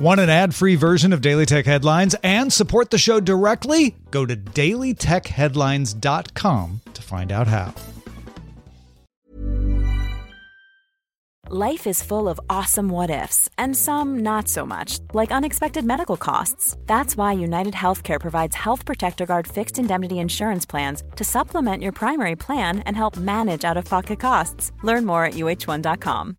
Want an ad free version of Daily Tech Headlines and support the show directly? Go to dailytechheadlines.com to find out how. Life is full of awesome what ifs, and some not so much, like unexpected medical costs. That's why United Healthcare provides Health Protector Guard fixed indemnity insurance plans to supplement your primary plan and help manage out of pocket costs. Learn more at uh1.com.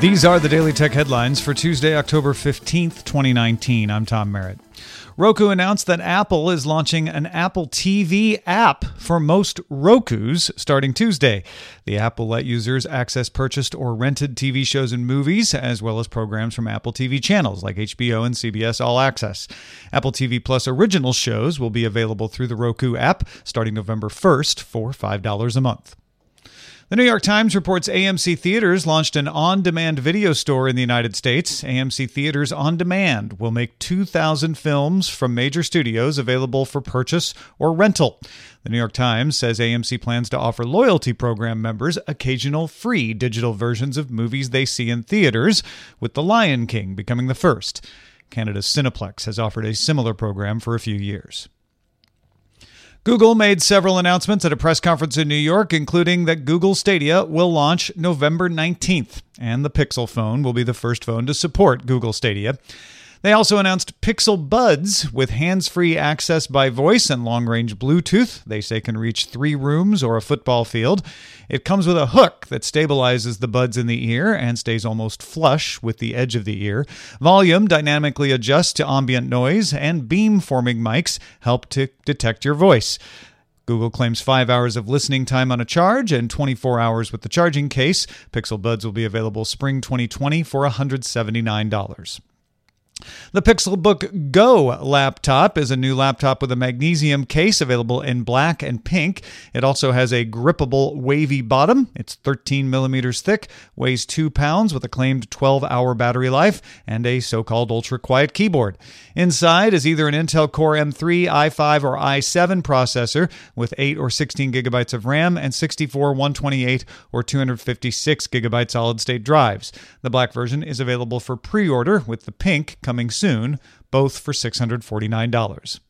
These are the Daily Tech headlines for Tuesday, October 15th, 2019. I'm Tom Merritt. Roku announced that Apple is launching an Apple TV app for most Rokus starting Tuesday. The app will let users access purchased or rented TV shows and movies, as well as programs from Apple TV channels like HBO and CBS All Access. Apple TV Plus original shows will be available through the Roku app starting November 1st for $5 a month. The New York Times reports AMC Theaters launched an on demand video store in the United States. AMC Theaters On Demand will make 2,000 films from major studios available for purchase or rental. The New York Times says AMC plans to offer loyalty program members occasional free digital versions of movies they see in theaters, with The Lion King becoming the first. Canada's Cineplex has offered a similar program for a few years. Google made several announcements at a press conference in New York, including that Google Stadia will launch November 19th, and the Pixel phone will be the first phone to support Google Stadia. They also announced Pixel Buds with hands free access by voice and long range Bluetooth. They say can reach three rooms or a football field. It comes with a hook that stabilizes the buds in the ear and stays almost flush with the edge of the ear. Volume dynamically adjusts to ambient noise, and beam forming mics help to detect your voice. Google claims five hours of listening time on a charge and 24 hours with the charging case. Pixel Buds will be available spring 2020 for $179. The Pixelbook Go laptop is a new laptop with a magnesium case available in black and pink. It also has a grippable wavy bottom. It's 13 millimeters thick, weighs 2 pounds with a claimed 12 hour battery life, and a so called ultra quiet keyboard. Inside is either an Intel Core M3, i5, or i7 processor with 8 or 16 gigabytes of RAM and 64, 128, or 256 gigabyte solid state drives. The black version is available for pre order, with the pink coming soon, both for $649.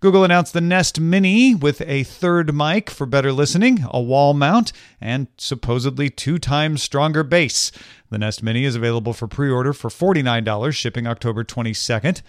Google announced the Nest Mini with a third mic for better listening, a wall mount, and supposedly two times stronger bass. The Nest Mini is available for pre order for $49, shipping October 22nd.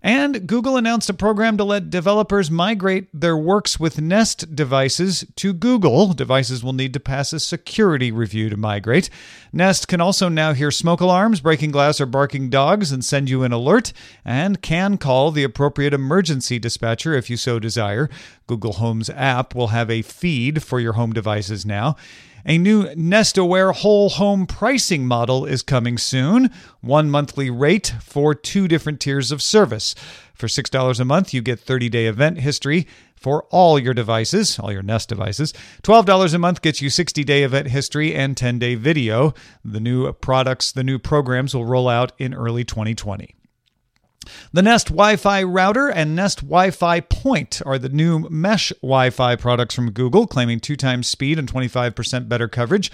And Google announced a program to let developers migrate their Works with Nest devices to Google. Devices will need to pass a security review to migrate. Nest can also now hear smoke alarms, breaking glass, or barking dogs and send you an alert, and can call the appropriate emergency dispatcher if you so desire. Google Home's app will have a feed for your home devices now. A new Nest Aware whole home pricing model is coming soon. One monthly rate for two different tiers of service. For $6 a month, you get 30 day event history for all your devices, all your Nest devices. $12 a month gets you 60 day event history and 10 day video. The new products, the new programs will roll out in early 2020. The Nest Wi Fi router and Nest Wi Fi Point are the new mesh Wi Fi products from Google, claiming two times speed and 25% better coverage.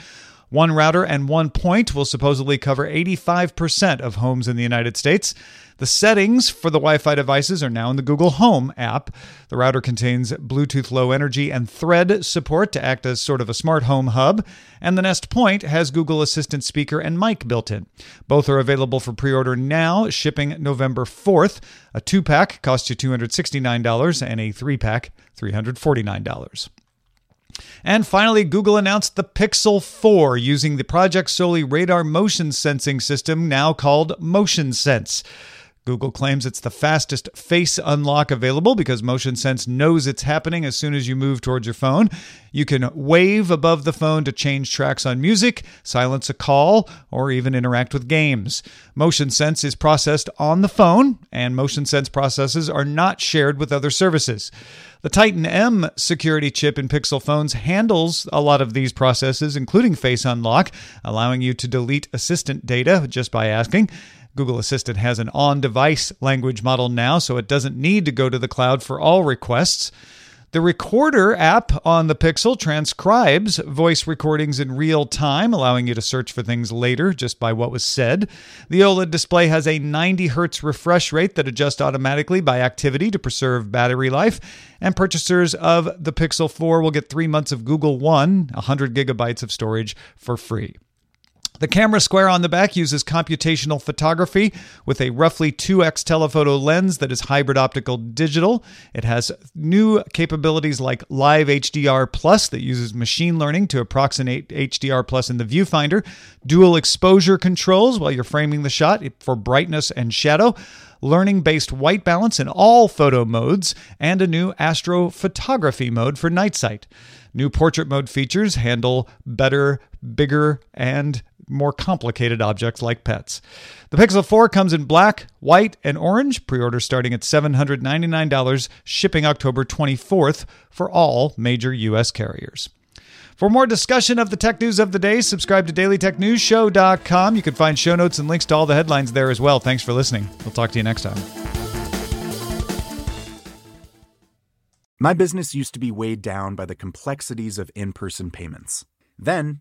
One router and one point will supposedly cover 85% of homes in the United States. The settings for the Wi Fi devices are now in the Google Home app. The router contains Bluetooth Low Energy and Thread support to act as sort of a smart home hub, and the Nest Point has Google Assistant speaker and mic built in. Both are available for pre order now, shipping November 4th. A two pack costs you $269, and a three pack, $349. And finally, Google announced the Pixel 4 using the Project Soli radar motion sensing system, now called Motion Sense. Google claims it's the fastest face unlock available because Motion Sense knows it's happening as soon as you move towards your phone. You can wave above the phone to change tracks on music, silence a call, or even interact with games. Motion Sense is processed on the phone, and Motion Sense processes are not shared with other services. The Titan M security chip in Pixel phones handles a lot of these processes, including Face Unlock, allowing you to delete assistant data just by asking. Google Assistant has an on device language model now, so it doesn't need to go to the cloud for all requests. The Recorder app on the Pixel transcribes voice recordings in real time, allowing you to search for things later just by what was said. The OLED display has a 90 Hz refresh rate that adjusts automatically by activity to preserve battery life. And purchasers of the Pixel 4 will get three months of Google One, 100 gigabytes of storage for free. The camera square on the back uses computational photography with a roughly 2x telephoto lens that is hybrid optical digital. It has new capabilities like Live HDR Plus that uses machine learning to approximate HDR Plus in the viewfinder, dual exposure controls while you're framing the shot for brightness and shadow, learning based white balance in all photo modes, and a new astrophotography mode for night sight. New portrait mode features handle better, bigger, and more complicated objects like pets. The Pixel 4 comes in black, white, and orange. Pre order starting at $799, shipping October 24th for all major U.S. carriers. For more discussion of the tech news of the day, subscribe to dailytechnewsshow.com. You can find show notes and links to all the headlines there as well. Thanks for listening. We'll talk to you next time. My business used to be weighed down by the complexities of in person payments. Then,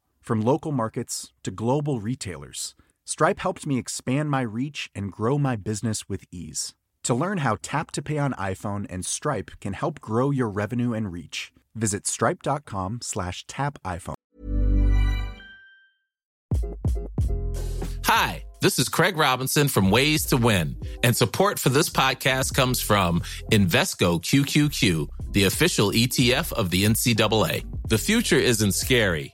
From local markets to global retailers, Stripe helped me expand my reach and grow my business with ease. To learn how Tap to Pay on iPhone and Stripe can help grow your revenue and reach, visit stripe.com slash tap iPhone. Hi, this is Craig Robinson from Ways to Win, and support for this podcast comes from Invesco QQQ, the official ETF of the NCAA. The future isn't scary.